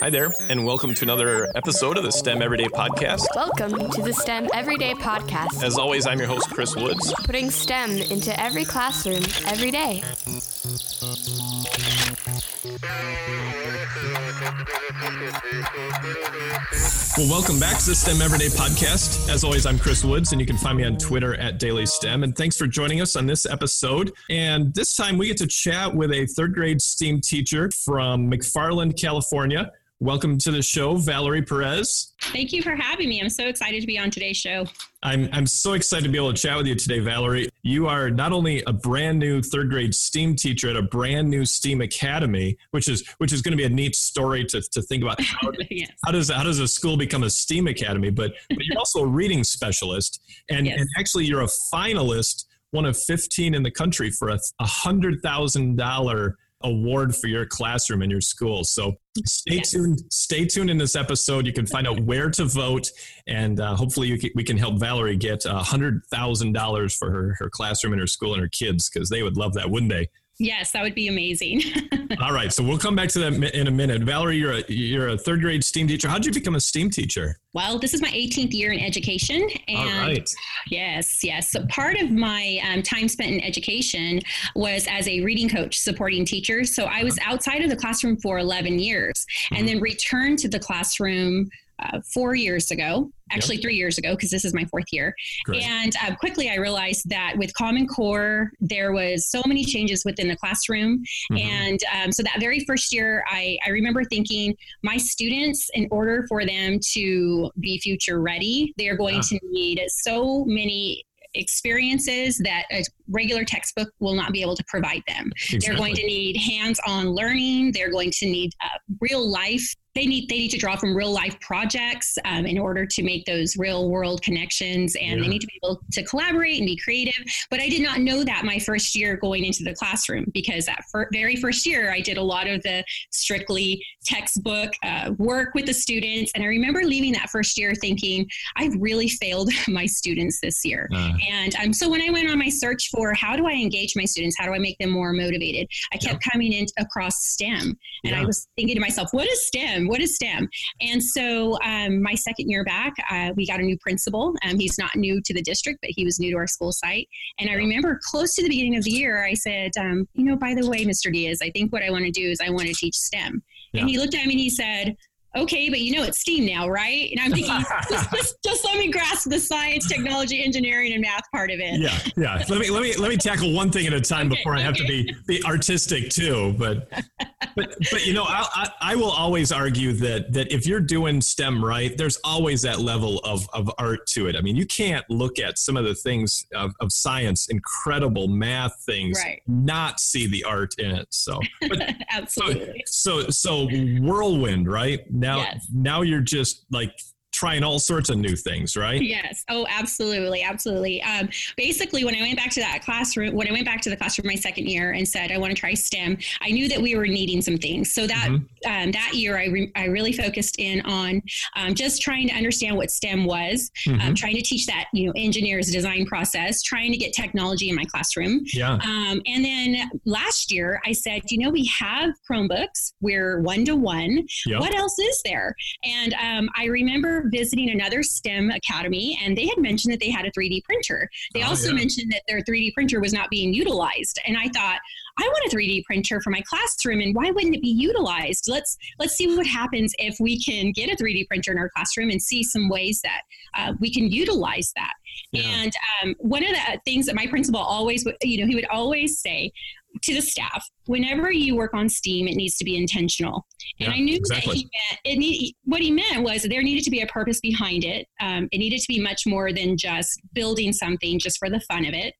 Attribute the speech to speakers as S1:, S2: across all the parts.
S1: Hi there, and welcome to another episode of the STEM Everyday Podcast.
S2: Welcome to the STEM Everyday Podcast,
S1: As always, I'm your host, Chris Woods.
S2: putting STEM into every classroom every day.
S1: Well, welcome back to the STEM Everyday Podcast. As always, I'm Chris Woods, and you can find me on Twitter at Daily STEM. And thanks for joining us on this episode. And this time we get to chat with a third grade STEAM teacher from McFarland, California. Welcome to the show, Valerie Perez.
S3: Thank you for having me. I'm so excited to be on today's show.
S1: I'm, I'm so excited to be able to chat with you today, Valerie. You are not only a brand new third grade STEAM teacher at a brand new STEAM academy, which is which is going to be a neat story to, to think about. How,
S3: yes.
S1: how does how does a school become a STEAM academy? But but you're also a reading specialist, and
S3: Yes.
S1: and actually you're a finalist, one of 15 in the country for a a hundred thousand dollar award for your classroom and your school. So stay
S3: Yes.
S1: tuned. Stay tuned in this episode. You can find out where to vote, and uh, hopefully you can, we can help Valerie get a hundred thousand dollars for her her classroom and her school and her kids because they would love that, wouldn't they?
S3: Yes, that would be amazing.
S1: All right, so we'll come back to that in a minute. Valerie, you're a you're a third grade STEAM teacher. How did you become a STEAM teacher?
S3: well, this is my 18th year in education. And
S1: All right.
S3: yes, yes. So part of my um, time spent in education was as a reading coach supporting teachers. So I was outside of the classroom for 11 years and then returned to the classroom uh, four years ago, actually three years ago, because this is my fourth year.
S1: Great.
S3: And uh, quickly I realized that with Common Core, there was so many changes within the classroom.
S1: Mhm.
S3: And um, so that very first year, I, I remember thinking, my students, in order for them to be future ready, they are going
S1: Yeah.
S3: to need so many experiences that a regular textbook will not be able to provide them. They're going to need hands-on learning. They're going to need uh, real life. They need they need to draw from real life projects um, in order to make those real world connections, and
S1: Yeah.
S3: they need to be able to collaborate and be creative. But I did not know that my first year going into the classroom because that fir- very first year I did a lot of the strictly textbook uh, work with the students, and I remember leaving that first year thinking I've really failed my students this year.
S1: Uh,
S3: And um, so when I went on my search for how do I engage my students, how do I make them more motivated, I kept coming in across STEM, and I was thinking to myself, what is STEM? What is STEM? And so um, my second year back, uh, we got a new principal. Um, he's not new to the district, but he was new to our school site. And I remember close to the beginning of the year, I said, um, you know, by the way, Mr. Diaz, I think what I want to do is I want to teach STEM.
S1: Yeah.
S3: And he looked at me and he said, okay, but you know it's STEAM now, right? And I'm thinking, just, just, just let me grasp the science, technology, engineering, and math part of it.
S1: yeah, yeah. Let me let me let me tackle one thing at a time
S3: Okay,
S1: before I have to be be artistic too. But but but you know, I, I I will always argue that that if you're doing STEM right, there's always that level of of art to it. I mean, you can't look at some of the things of, of science, incredible math things,
S3: Right.
S1: not see the art in it. So, but
S3: Absolutely.
S1: so so whirlwind, right? Now
S3: Yes.
S1: now you're just like trying all sorts of new things, right?
S3: Yes. Oh, absolutely, absolutely. Um, basically, when I went back to that classroom, when I went back to the classroom my second year and said I want to try STEM, I knew that we were needing some things. So that
S1: Mhm.
S3: um, that year, I re- I really focused in on um, just trying to understand what STEM was, um, trying to teach that you know engineers design process, trying to get technology in my classroom.
S1: Yeah.
S3: Um, and then last year, I said, you know, we have Chromebooks. We're one to one. What else is there? And um, I remember visiting another STEM academy, and they had mentioned that they had a 3D printer. They
S1: Oh,
S3: also
S1: yeah.
S3: mentioned that their 3D printer was not being utilized. And I thought, I want a 3D printer for my classroom, and why wouldn't it be utilized? Let's let's see what happens if we can get a 3D printer in our classroom and see some ways that uh, we can utilize that.
S1: Yeah.
S3: And um, one of the things that my principal always, would- you know, he would always say to the staff, whenever you work on STEAM, it needs to be intentional. And
S1: Yeah,
S3: I knew
S1: exactly.
S3: that he meant it need, what he meant was there needed to be a purpose behind it. Um, it needed to be much more than just building something just for the fun of it.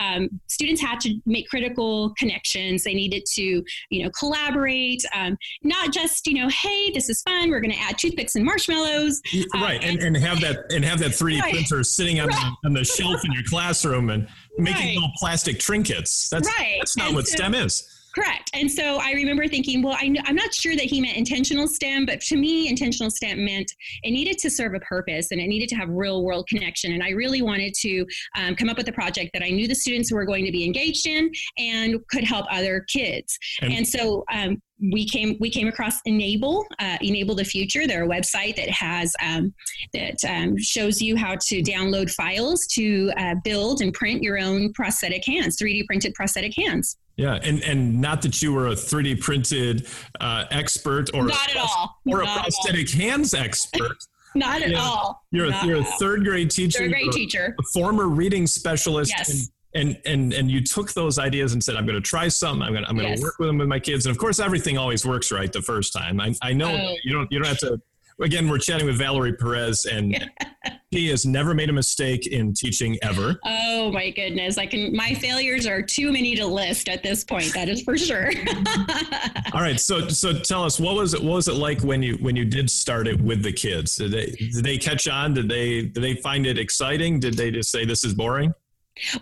S3: Um, students had to make critical connections. They needed to, you know, collaborate. Um, not just, you know, hey, this is fun. We're going to add toothpicks and marshmallows.
S1: right and, and have that and have that 3d
S3: Right.
S1: printer sitting on,
S3: Right.
S1: the, on the shelf in your classroom and making
S3: Right.
S1: little plastic trinkets that's
S3: Right.
S1: that's not
S3: And
S1: what
S3: so-
S1: stem is
S3: Correct. And so I remember thinking, well, I, am not sure that he meant intentional STEM, but to me, intentional STEM meant it needed to serve a purpose and it needed to have real world connection. And I really wanted to um, come up with a project that I knew the students were going to be engaged in and could help other kids. And, and so um, we came we came across enable uh, enable the future they're a website that has um, that um, shows you how to download files to uh, build and print your own prosthetic hands 3d printed prosthetic hands
S1: yeah, and and not that you were a 3D printed uh, expert or
S3: not at all,
S1: or
S3: not
S1: a prosthetic hands expert.
S3: not at all.
S1: You're
S3: not
S1: a, you're a third grade teacher.
S3: Third grade teacher.
S1: A former reading specialist.
S3: Yes.
S1: And, and and and you took those ideas and said i'm going to try something i'm going to i'm going to
S3: Yes.
S1: work with them with my kids and of course everything always works right the first time i, I know
S3: Oh.
S1: you don't you don't have to again we're chatting with valerie perez and he has never made a mistake in teaching ever
S3: Oh my goodness! I can. My failures are too many to list at this point. That is for sure.
S1: all right so so tell us what was it what was it like when you when you did start it with the kids did they did they catch on did they did they find it exciting did they just say this is boring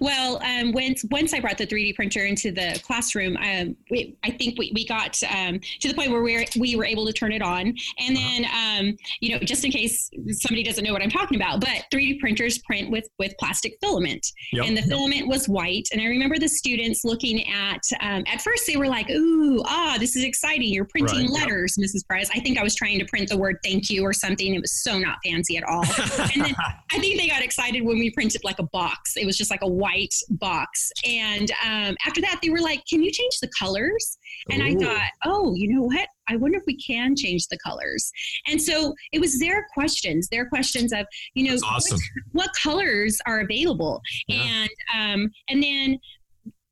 S3: Well, um, once once I brought the 3D printer into the classroom, um, we, I think we, we got um, to the point where we were, we were able to turn it on. And then, um, you know, just in case somebody doesn't know what I'm talking about, but 3D printers print with with plastic filament,
S1: Yep.
S3: and the filament was white. And I remember the students looking at. Um, at first, they were like, "Ooh, ah, this is exciting! You're printing
S1: Right, yep.
S3: letters, Mrs. Perez." I think I was trying to print the word "thank you" or something. It was so not fancy at all. and then I think they got excited when we printed like a box. It was just like a white box. And um, after that, they were like, "Can you change the colors?" And I thought, "Oh, you know what? I wonder if we can change the colors." And so it was their questions. Their questions of, you know,
S1: awesome.
S3: what, what colors are available,
S1: Yeah.
S3: and um, and then.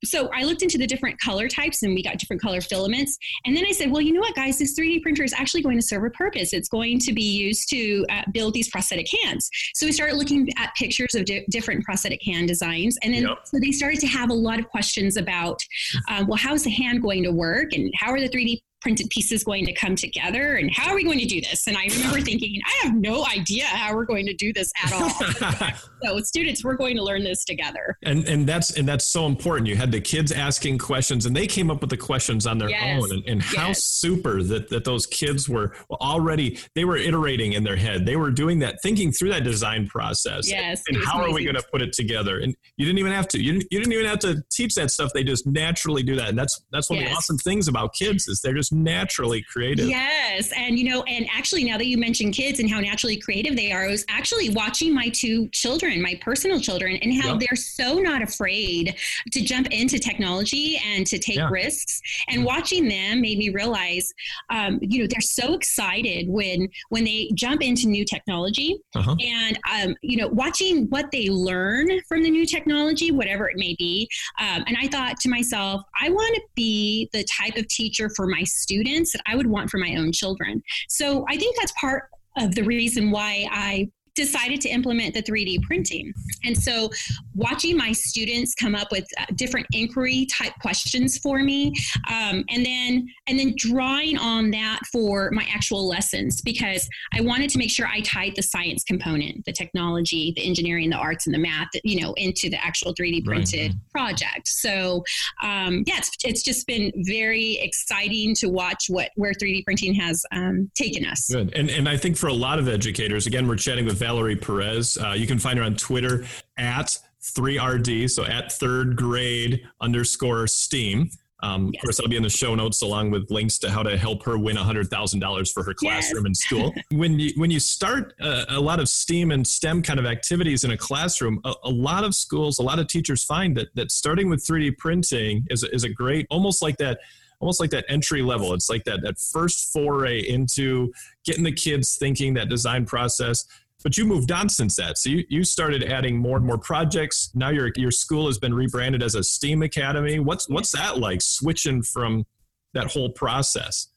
S3: So I looked into the different color types and we got different color filaments. And then I said, well, you know what, guys, this 3D printer is actually going to serve a purpose. It's going to be used to uh, build these prosthetic hands. So we started looking at pictures of di- different prosthetic hand designs. And then
S1: Yep.
S3: so they started to have a lot of questions about, um, well, how's the hand going to work? And how are the 3D printed pieces going to come together? And how are we going to do this? And I remember thinking, I have no idea how we're going to do this at all. so students, we're going to learn this together.
S1: and and that's and that's so important you had the kids asking questions and they came up with the questions on their
S3: Yes.
S1: own and, and how
S3: Yes.
S1: super that that those kids were already they were iterating in their head they were doing that thinking through that design process
S3: Yes,
S1: and
S3: was
S1: how are we going to put it together and you didn't even have to you didn't, you didn't even have to teach that stuff they just naturally do that and that's that's one of the awesome things about kids is they're just naturally creative
S3: Yes. And, you know, and actually, now that you mentioned kids and how naturally creative they are, I was actually watching my two children, my personal children, and how
S1: Yep.
S3: they're so not afraid to jump into technology and to take
S1: Yeah.
S3: risks. And watching them made me realize, um, you know, they're so excited when when they jump into new technology
S1: Uh-huh.
S3: and um, you know watching what they learn from the new technology whatever it may be um, and i thought to myself i want to be the type of teacher for my students that i would want for my own children. So i think that's part of the reason why i decided to implement the 3D printing. And so watching my students come up with uh, different inquiry type questions for me um, and then and then drawing on that for my actual lessons because I wanted to make sure I tied the science component, the technology, the engineering, the arts and the math, you know, into the actual 3D
S1: Right.
S3: printed project. So um, yeah, it's, it's just been very exciting to watch what where 3D printing has um, taken us.
S1: Good. And, and I think for a lot of educators, again, we're chatting with Valerie Perez. Uh, you can find her on Twitter at 3RD, so at third grade underscore STEAM. Um, Of course, that'll be in the show notes along with links to how to help her win $100,000 for her classroom and school. when you when you start uh, a lot of STEAM and STEM kind of activities in a classroom, a, a lot of schools, a lot of teachers find that that starting with 3D printing is, is a great, almost like that almost like that entry level. It's like that that first foray into getting the kids thinking that design process. But you moved on since that. So you, you started adding more and more projects. Now your your school has been rebranded as a STEAM Academy. What's what's that like switching from that whole process?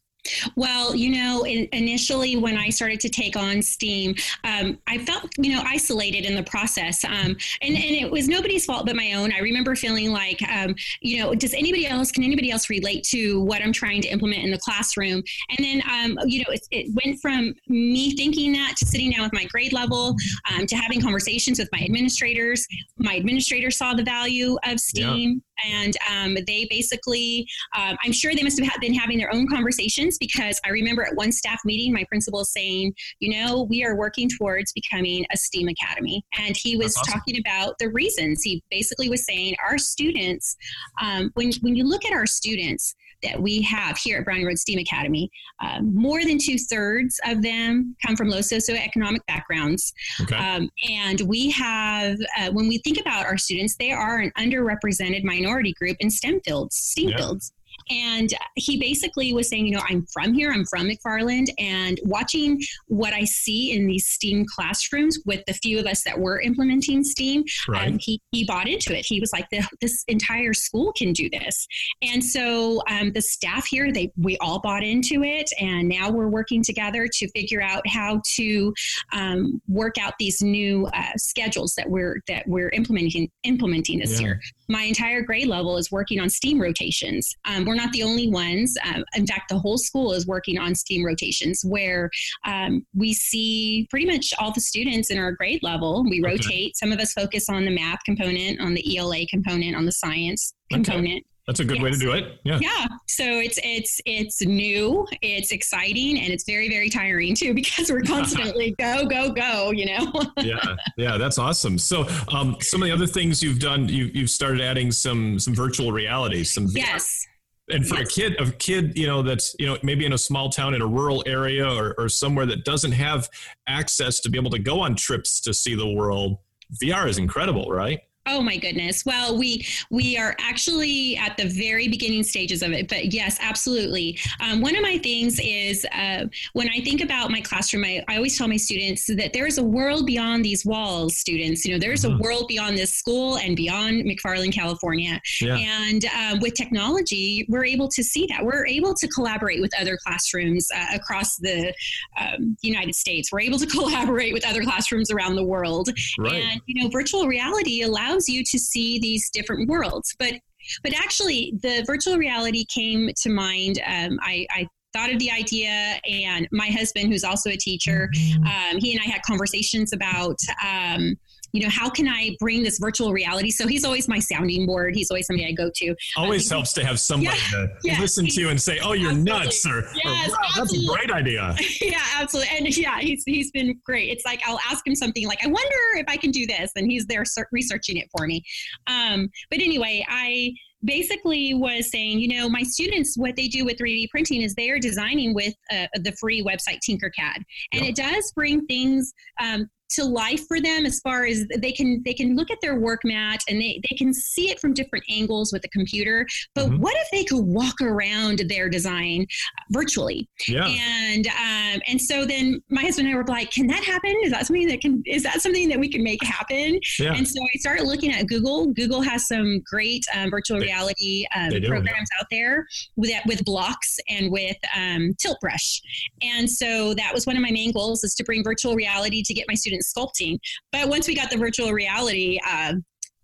S3: Well, you know, in, initially when I started to take on STEAM, um, I felt, you know, isolated in the process. Um, and, and it was nobody's fault but my own. I remember feeling like, um, you know, does anybody else, can anybody else relate to what I'm trying to implement in the classroom? And then, um, you know, it, it went from me thinking that to sitting down with my grade level, um, to having conversations with my administrators. My administrators saw the value of STEAM. And um, they basically, um, I'm sure they must have been having their own conversations because I remember at one staff meeting, my principal saying, you know, we are working towards becoming a STEAM academy. And he was awesome. talking about the reasons. He basically was saying our students, um, when, when you look at our students, that we have here at Browning Road STEAM Academy, um, more than two thirds of them come from low socioeconomic backgrounds. Okay. Um, and we have, uh, when we think about our students, they are an underrepresented minority group in STEM fields, STEAM fields. And he basically was saying, you know, I'm from here, I'm from McFarland, and watching what I see in these STEAM classrooms with the few of us that were implementing STEAM, right. um, he, he bought into it. He was like, this entire school can do this. And so um, the staff here, they we all bought into it, and now we're working together to figure out how to um, work out these new uh, schedules that we're that we're implementing implementing this yeah. year. My entire grade level is working on STEAM rotations. Um, we're not the only ones. Um, in fact, the whole school is working on STEAM rotations where um, we see pretty much all the students in our grade level. We rotate. Okay. Some of us focus on the math component, on the ELA component, on the science component. Okay.
S1: That's a good yes. way to do it. Yeah.
S3: Yeah. So it's it's it's new, it's exciting, and it's very very tiring too because we're constantly go go go. You know.
S1: yeah, yeah, that's awesome. So um, some of the other things you've done, you you've started adding some some virtual reality, some
S3: yes
S1: and for a kid a kid you know that's you know maybe in a small town in a rural area or, or somewhere that doesn't have access to be able to go on trips to see the world vr is incredible right
S3: Oh my goodness. Well, we we are actually at the very beginning stages of it, but yes, absolutely. Um, one of my things is uh, when I think about my classroom, I, I, always tell my students that there is a world beyond these walls. Students, you know, there's mm-hmm. a world beyond this school and beyond McFarland, California. Yeah. And uh, with technology, we're able to see that. We're able to collaborate with other classrooms uh, across the um, United States. We're able to collaborate with other classrooms around the world. Right. And you know, virtual reality allows allows you to see these different worlds. But but actually, the virtual reality came to mind. Um, I, I thought of the idea and my husband who's also a teacher um, he and i had conversations about um, you know, how can I bring this virtual reality? So he's always my sounding board. He's always somebody I go to.
S1: Always uh, helps to have somebody yeah, to yeah, listen to and say, "Oh, you're absolutely. nuts," or, yes, or "Wow, that's a great idea."
S3: yeah, absolutely. And yeah, he's he's been great. It's like I'll ask him something like, "I wonder if I can do this," and he's there researching it for me. Um, but anyway, I basically was saying, you know, my students, what they do with 3D printing is they are designing with uh, the free website Tinkercad, and yep. it does bring things um, to life for them as far as they can they can look at their work mat and they, they can see it from different angles with the computer. But mm-hmm. what if they could walk around their design virtually? Yeah. and um, and so then my husband and I were like can that happen? Is that something that can is that something that we can make happen? Yeah. and so I started looking at Google. Google has some great um, virtual reality um, programs out there with with blocks and with um, tilt brush. And so that was one of my main goals is to bring virtual reality to get my students sculpting. But once we got the virtual reality uh,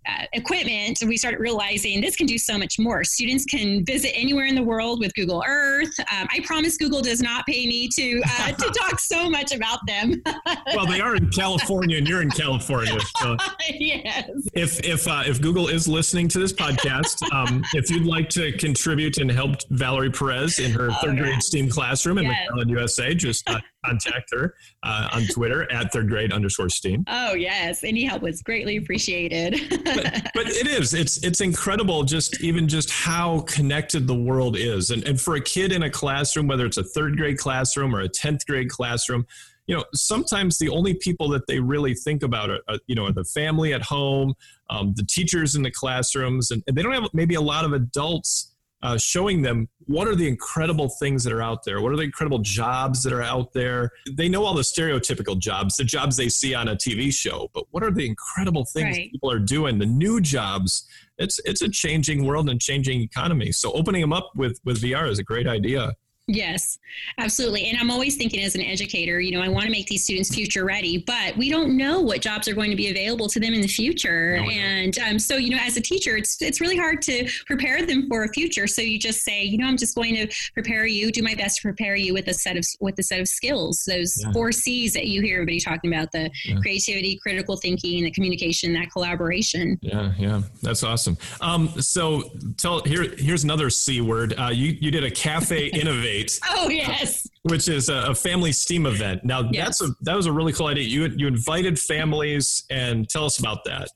S3: uh, equipment, we started realizing this can do so much more. Students can visit anywhere in the world with Google Earth. Um, I promise Google does not pay me to uh, to talk so much about them.
S1: well, they are in California, and you're in California. So
S3: yes.
S1: If if uh, if Google is listening to this podcast, um, if you'd like to contribute and help Valerie Perez in her oh, third grade STEAM classroom in yes. McFarland, USA, just uh, contact her uh, on Twitter at third grade underscore STEAM.
S3: Oh yes, any help was greatly appreciated.
S1: But, but, it is. It's it's incredible. Just even just how connected the world is, and and for a kid in a classroom, whether it's a third grade classroom or a tenth grade classroom. You know, sometimes the only people that they really think about are, are you know, are the family at home, um, the teachers in the classrooms, and, and they don't have maybe a lot of adults uh, showing them what are the incredible things that are out there. What are the incredible jobs that are out there? They know all the stereotypical jobs the jobs they see on a tv show but what are the incredible things right. people are doing? The new jobs. It's it's a changing world and changing economy. So opening them up with with vr is a great idea
S3: Yes, absolutely. And I'm always thinking as an educator, you know, I want to make these students future ready, but we don't know what jobs are going to be available to them in the future. No, and um, so, you know, as a teacher, it's it's really hard to prepare them for a future. So you just say, you know, I'm just going to prepare you, do my best to prepare you with a set of with a set of skills, those yeah. four C's that you hear everybody talking about: the yeah. creativity, critical thinking, the communication, that collaboration.
S1: Yeah, yeah, that's awesome. Um, so tell here here's another C word. Uh, you you did a cafe innovate
S3: Oh yes.
S1: Which is a, family STEAM event. Now yes. that's a that was a really cool idea. You you invited families and tell us about that.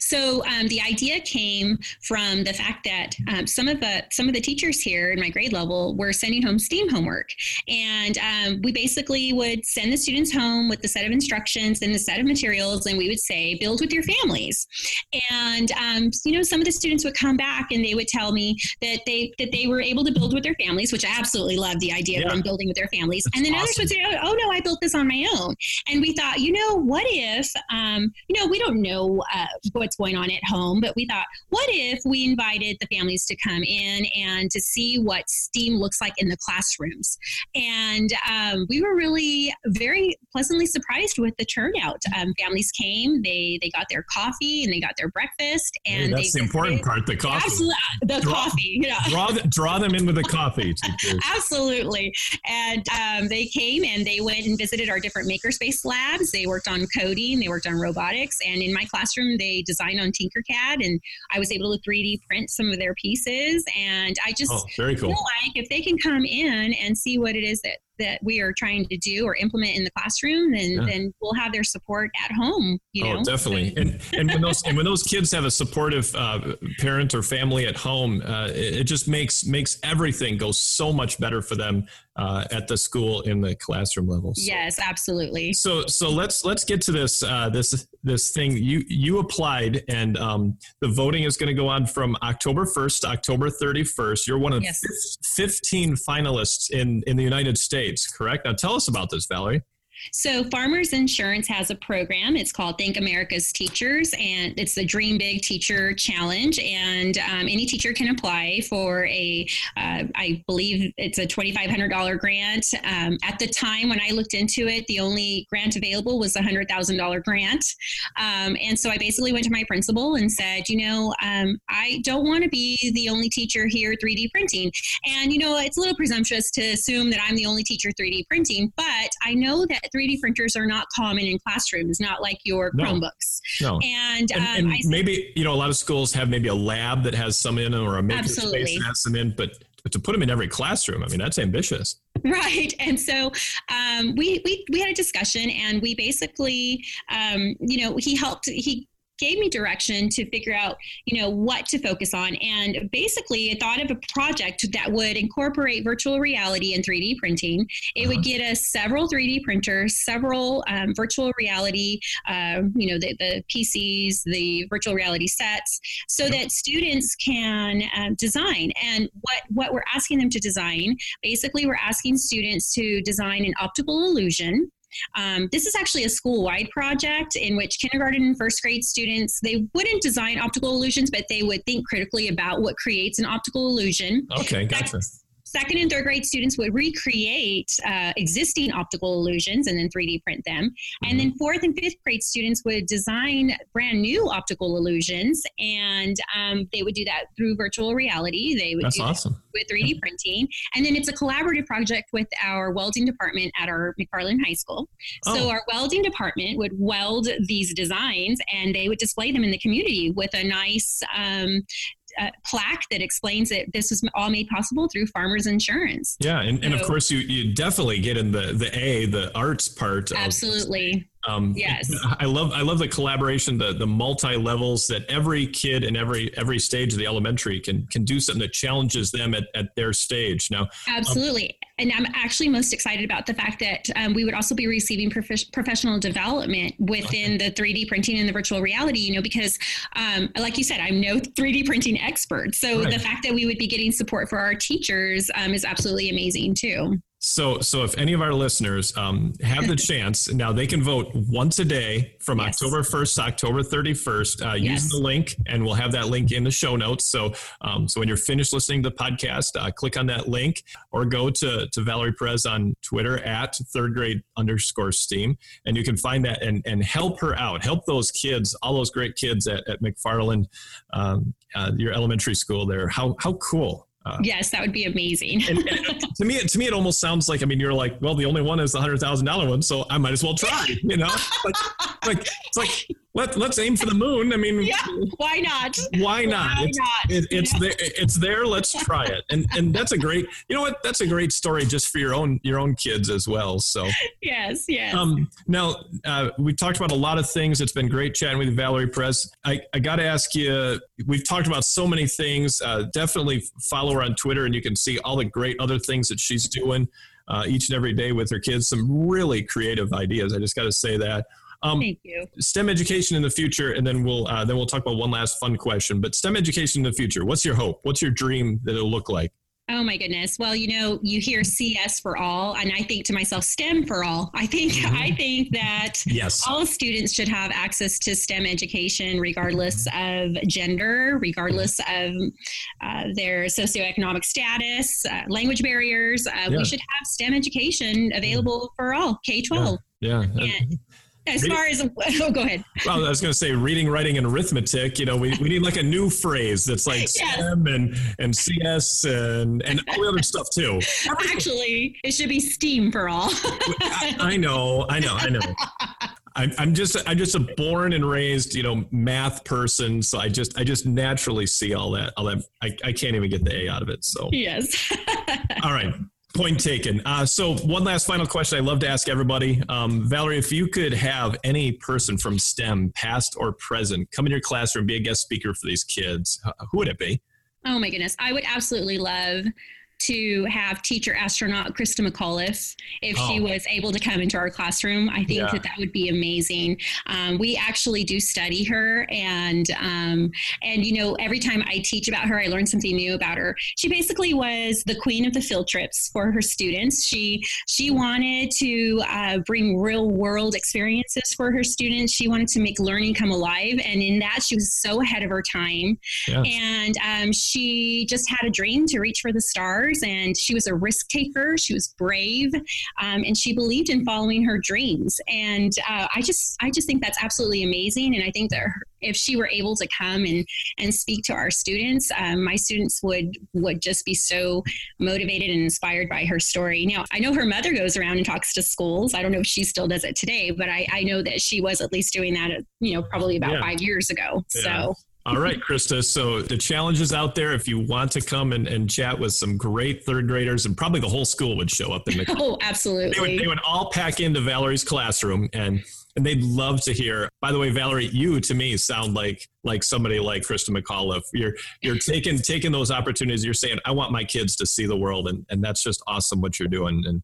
S3: So um, the idea came from the fact that um, some of the some of the teachers here in my grade level were sending home STEAM homework, and um, we basically would send the students home with the set of instructions and the set of materials, and we would say, "Build with your families." And um, you know, some of the students would come back and they would tell me that they that they were able to build with their families, which I absolutely love the idea yeah. of them building with their families. That's and then awesome. others would say, oh, "Oh no, I built this on my own." And we thought, you know, what if um, you know we don't know uh, what's going on at home. But we thought, what if we invited the families to come in and to see what STEAM looks like in the classrooms? And um, we were really very pleasantly surprised with the turnout. Um, families came, they they got their coffee and they got their breakfast, and
S1: hey, that's the important part. The coffee,
S3: absolutely, the draw, coffee. You know.
S1: draw draw them in with the coffee.
S3: absolutely, and um, they came and they went and visited our different makerspace labs. They worked on coding, they worked on robotics, and in my classroom they design on Tinkercad, and I was able to 3D print some of their pieces. And I just oh,
S1: very cool.
S3: feel like if they can come in and see what it is that that we are trying to do or implement in the classroom, then yeah. then we'll have their support at home. You oh, know?
S1: definitely. and and when those and when those kids have a supportive uh, parent or family at home, uh, it, it, just makes makes everything go so much better for them uh, at the school in the classroom level.
S3: So, yes, absolutely.
S1: So so let's let's get to this uh, this this thing you you applied and um, the voting is going to go on from October 1st to October 31st. You're one of yes. 15 finalists in in the United States, correct? Now tell us about this, Valerie.
S3: So, Farmers Insurance has a program. It's called Thank America's Teachers, and it's the Dream Big Teacher Challenge. And um, any teacher can apply for a, uh, I believe it's a $2,500 grant. Um, at the time when I looked into it, the only grant available was a $100,000 grant. Um, and so I basically went to my principal and said, you know, um, I don't want to be the only teacher here 3D printing. And, you know, it's a little presumptuous to assume that I'm the only teacher 3D printing, but I know that 3D printers are not common in classrooms, not like your no. Chromebooks.
S1: No.
S3: And,
S1: um, and, and maybe, you know, a lot of schools have maybe a lab that has some in or a makerspace that has some in, but to put them in every classroom, I mean, that's ambitious.
S3: Right. And so um, we, we, we had a discussion and we basically, um, you know, he helped, he gave me direction to figure out, you know, what to focus on. And basically, I thought of a project that would incorporate virtual reality and 3D printing. It uh-huh. would get us several 3D printers, several um, virtual reality, uh, you know, the, the PCs, the virtual reality sets, so that students can um, design. And what, what we're asking them to design, basically, we're asking students to design an optical illusion um, this is actually a school-wide project in which kindergarten and first grade students they wouldn't design optical illusions, but they would think critically about what creates an optical illusion.
S1: Okay, gotcha.
S3: That's, second and third grade students would recreate uh, existing optical illusions and then 3D print them. Mm-hmm. And then mm-hmm. fourth and fifth grade students would design brand new optical illusions, and um, they would do that through virtual reality. They would
S1: That's
S3: do
S1: awesome.
S3: with 3D printing, and then it's a collaborative project with our welding department at our McFarland High School. Oh. So our welding department would weld these designs, and they would display them in the community with a nice um, uh, plaque that explains that this was all made possible through farmers insurance.
S1: Yeah, and, so, and of course you you definitely get in the the A the arts part.
S3: Absolutely. Um, yes,
S1: I love I love the collaboration, the the multi levels that every kid in every every stage of the elementary can can do something that challenges them at, at their stage. Now, um,
S3: absolutely, um, and I'm actually most excited about the fact that um, we would also be receiving prof- professional development within the 3D printing and the virtual reality. You know, because um, like you said, I'm no 3D printing expert, so right. the fact that we would be getting support for our teachers um, is absolutely amazing too.
S1: So, so if any of our listeners um, have the chance, now they can vote once a day from yes. October 1st to October 31st. Uh, yes. Use the link, and we'll have that link in the show notes. So, um, so when you're finished listening to the podcast, uh, click on that link or go to, to Valerie Perez on Twitter at third grade underscore steam, and you can find that and, and help her out. Help those kids, all those great kids at, at McFarland, um, uh, your elementary school there. How, how cool
S3: uh, yes, that would be amazing. and,
S1: and to me, to me, it almost sounds like I mean, you're like, well, the only one is the hundred thousand dollar one, so I might as well try. You know, like, like it's like let let's aim for the moon. I mean,
S3: yeah, why not?
S1: Why not? Why it's, not? It, it's there. It's there. Let's try it. And and that's a great. You know what? That's a great story just for your own your own kids as well. So
S3: yes, yes. Um,
S1: now uh, we talked about a lot of things. It's been great chatting with Valerie Perez. I I got to ask you. We've talked about so many things. Uh, definitely follow her on Twitter, and you can see all the great other things that she's doing. Uh, each and every day with her kids, some really creative ideas. I just got to say that.
S3: Um, Thank you.
S1: STEM education in the future, and then we'll uh, then we'll talk about one last fun question. But STEM education in the future, what's your hope? What's your dream that it'll look like?
S3: Oh my goodness. Well, you know, you hear CS for all, and I think to myself, STEM for all. I think mm-hmm. I think that
S1: yes.
S3: all students should have access to STEM education, regardless of gender, regardless of uh, their socioeconomic status, uh, language barriers. Uh, yeah. We should have STEM education available for all, K
S1: twelve. Yeah. yeah
S3: as far as oh go ahead
S1: well i was going to say reading writing and arithmetic you know we, we need like a new phrase that's like yes. stem and and cs and and all the other stuff too
S3: actually it should be steam for all
S1: I, I, know i know i know I'm, I'm just I'm just a born and raised you know math person, so I just I just naturally see all that all that I, I can't even get the A out of it. So
S3: yes.
S1: all right, Point taken. Uh, so, one last final question I love to ask everybody. Um, Valerie, if you could have any person from STEM, past or present, come in your classroom, be a guest speaker for these kids, who would it be?
S3: Oh, my goodness. I would absolutely love to have teacher astronaut Christa McAuliffe if oh. she was able to come into our classroom. I think yeah. that that would be amazing. Um, we actually do study her, and um, and you know every time I teach about her, I learn something new about her. She basically was the queen of the field trips for her students. She she wanted to uh, bring real world experiences for her students. She wanted to make learning come alive, and in that she was so ahead of her time. Yes. And um, she just had a dream to reach for the stars and she was a risk taker. She was brave, um, and she believed in following her dreams. And uh, I just, I just think that's absolutely amazing. And I think that her, if she were able to come and and speak to our students, um, my students would would just be so motivated and inspired by her story. Now, I know her mother goes around and talks to schools. I don't know if she still does it today, but I, I know that she was at least doing that, you know, probably about yeah. five years ago. Yeah. So
S1: all right, Christa. So the challenge is out there. If you want to come and, and chat with some great third graders, and probably the whole school would show up in the.
S3: Oh, absolutely.
S1: They would, they would all pack into Valerie's classroom, and and they'd love to hear. By the way, Valerie, you to me sound like like somebody like Christa McAuliffe. You're you're taking taking those opportunities. You're saying, I want my kids to see the world, and and that's just awesome what you're doing. And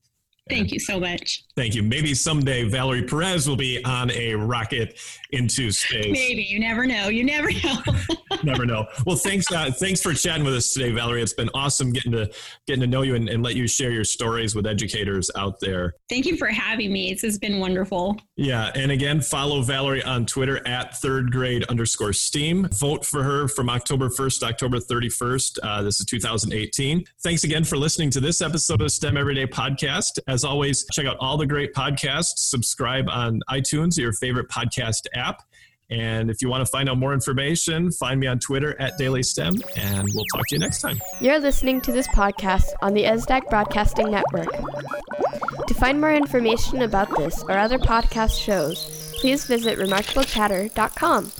S3: Thank you so much.
S1: Thank you. Maybe someday Valerie Perez will be on a rocket into space.
S3: Maybe you never know. You never know.
S1: never know. Well, thanks. Uh, thanks for chatting with us today, Valerie. It's been awesome getting to getting to know you and, and let you share your stories with educators out there.
S3: Thank you for having me. It's, it's been wonderful.
S1: Yeah, and again, follow Valerie on Twitter at third grade underscore steam. Vote for her from October first October thirty first. Uh, this is 2018. Thanks again for listening to this episode of STEM Everyday Podcast. As always, check out all the great podcasts. Subscribe on iTunes, your favorite podcast app. And if you want to find out more information, find me on Twitter at Daily STEM, and we'll talk to you next time.
S2: You're listening to this podcast on the ESDAC Broadcasting Network. To find more information about this or other podcast shows, please visit remarkablechatter.com.